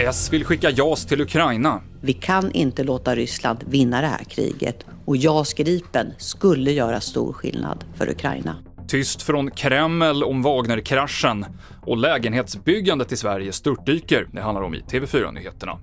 S vill skicka JAS till Ukraina. Vi kan inte låta Ryssland vinna det här kriget och JAS Gripen skulle göra stor skillnad för Ukraina. Tyst från Kreml om Wagnerkraschen och lägenhetsbyggandet i Sverige störtdyker. Det handlar om i TV4-nyheterna.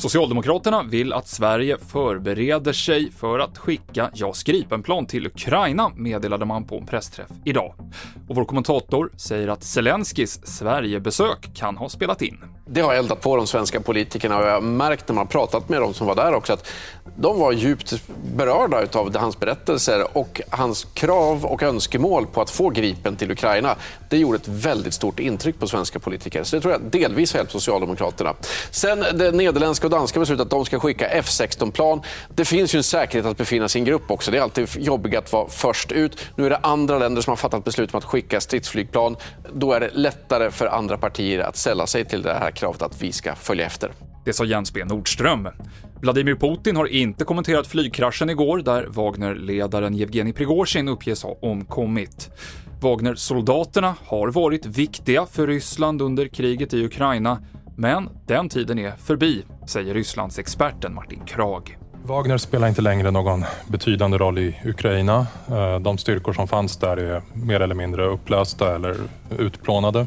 Socialdemokraterna vill att Sverige förbereder sig för att skicka JAS Gripenplan till Ukraina, meddelade man på en pressträff idag. Och vår kommentator säger att Zelenskis Sverigebesök kan ha spelat in. Det har eldat på de svenska politikerna och jag har märkt när man pratat med dem som var där också att de var djupt berörda av hans berättelser och hans krav och önskemål på att få Gripen till Ukraina. Det gjorde ett väldigt stort intryck på svenska politiker. Så det tror jag delvis har hjälpt Socialdemokraterna. Sen det nederländska och danska beslutet att de ska skicka F16-plan. Det finns ju en säkerhet att befinna sig i en grupp också. Det är alltid jobbigt att vara först ut. Nu är det andra länder som har fattat beslut om att skicka stridsflygplan. Då är det lättare för andra partier att sälla sig till det här kravet att vi ska följa efter. Det sa Jens B Nordström. Vladimir Putin har inte kommenterat flygkraschen igår där Wagner-ledaren Yevgeni Prigozjin uppges ha omkommit. Wagner-soldaterna har varit viktiga för Ryssland under kriget i Ukraina, men den tiden är förbi, säger Rysslandsexperten Martin Krag. Wagner spelar inte längre någon betydande roll i Ukraina. Eh, de styrkor som fanns där är mer eller mindre upplösta eller utplånade.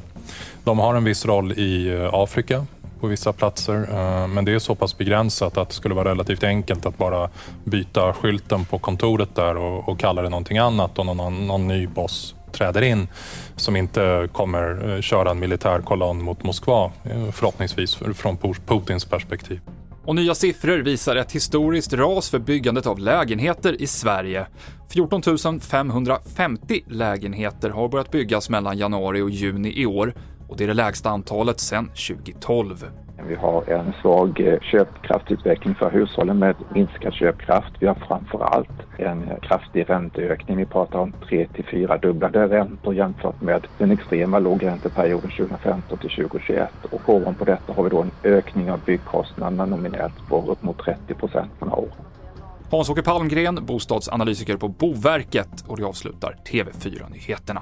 De har en viss roll i eh, Afrika på vissa platser, eh, men det är så pass begränsat att det skulle vara relativt enkelt att bara byta skylten på kontoret där och, och kalla det någonting annat och någon, någon ny boss träder in som inte kommer eh, köra en militär kolonn mot Moskva, förhoppningsvis från Putins perspektiv. Och nya siffror visar ett historiskt ras för byggandet av lägenheter i Sverige. 14 550 lägenheter har börjat byggas mellan januari och juni i år och det är det lägsta antalet sedan 2012. Vi har en svag eh, köpkraftsutveckling för hushållen med minskad köpkraft. Vi har framför allt en kraftig ränteökning. Vi pratar om tre till fyra dubblade räntor jämfört med den extrema lågränteperioden 2015 till 2021. Och ovanpå detta har vi då en ökning av byggkostnaderna nominellt på upp mot 30 procent på några år. Hans-Åke Palmgren, bostadsanalytiker på Boverket och det avslutar TV4-nyheterna.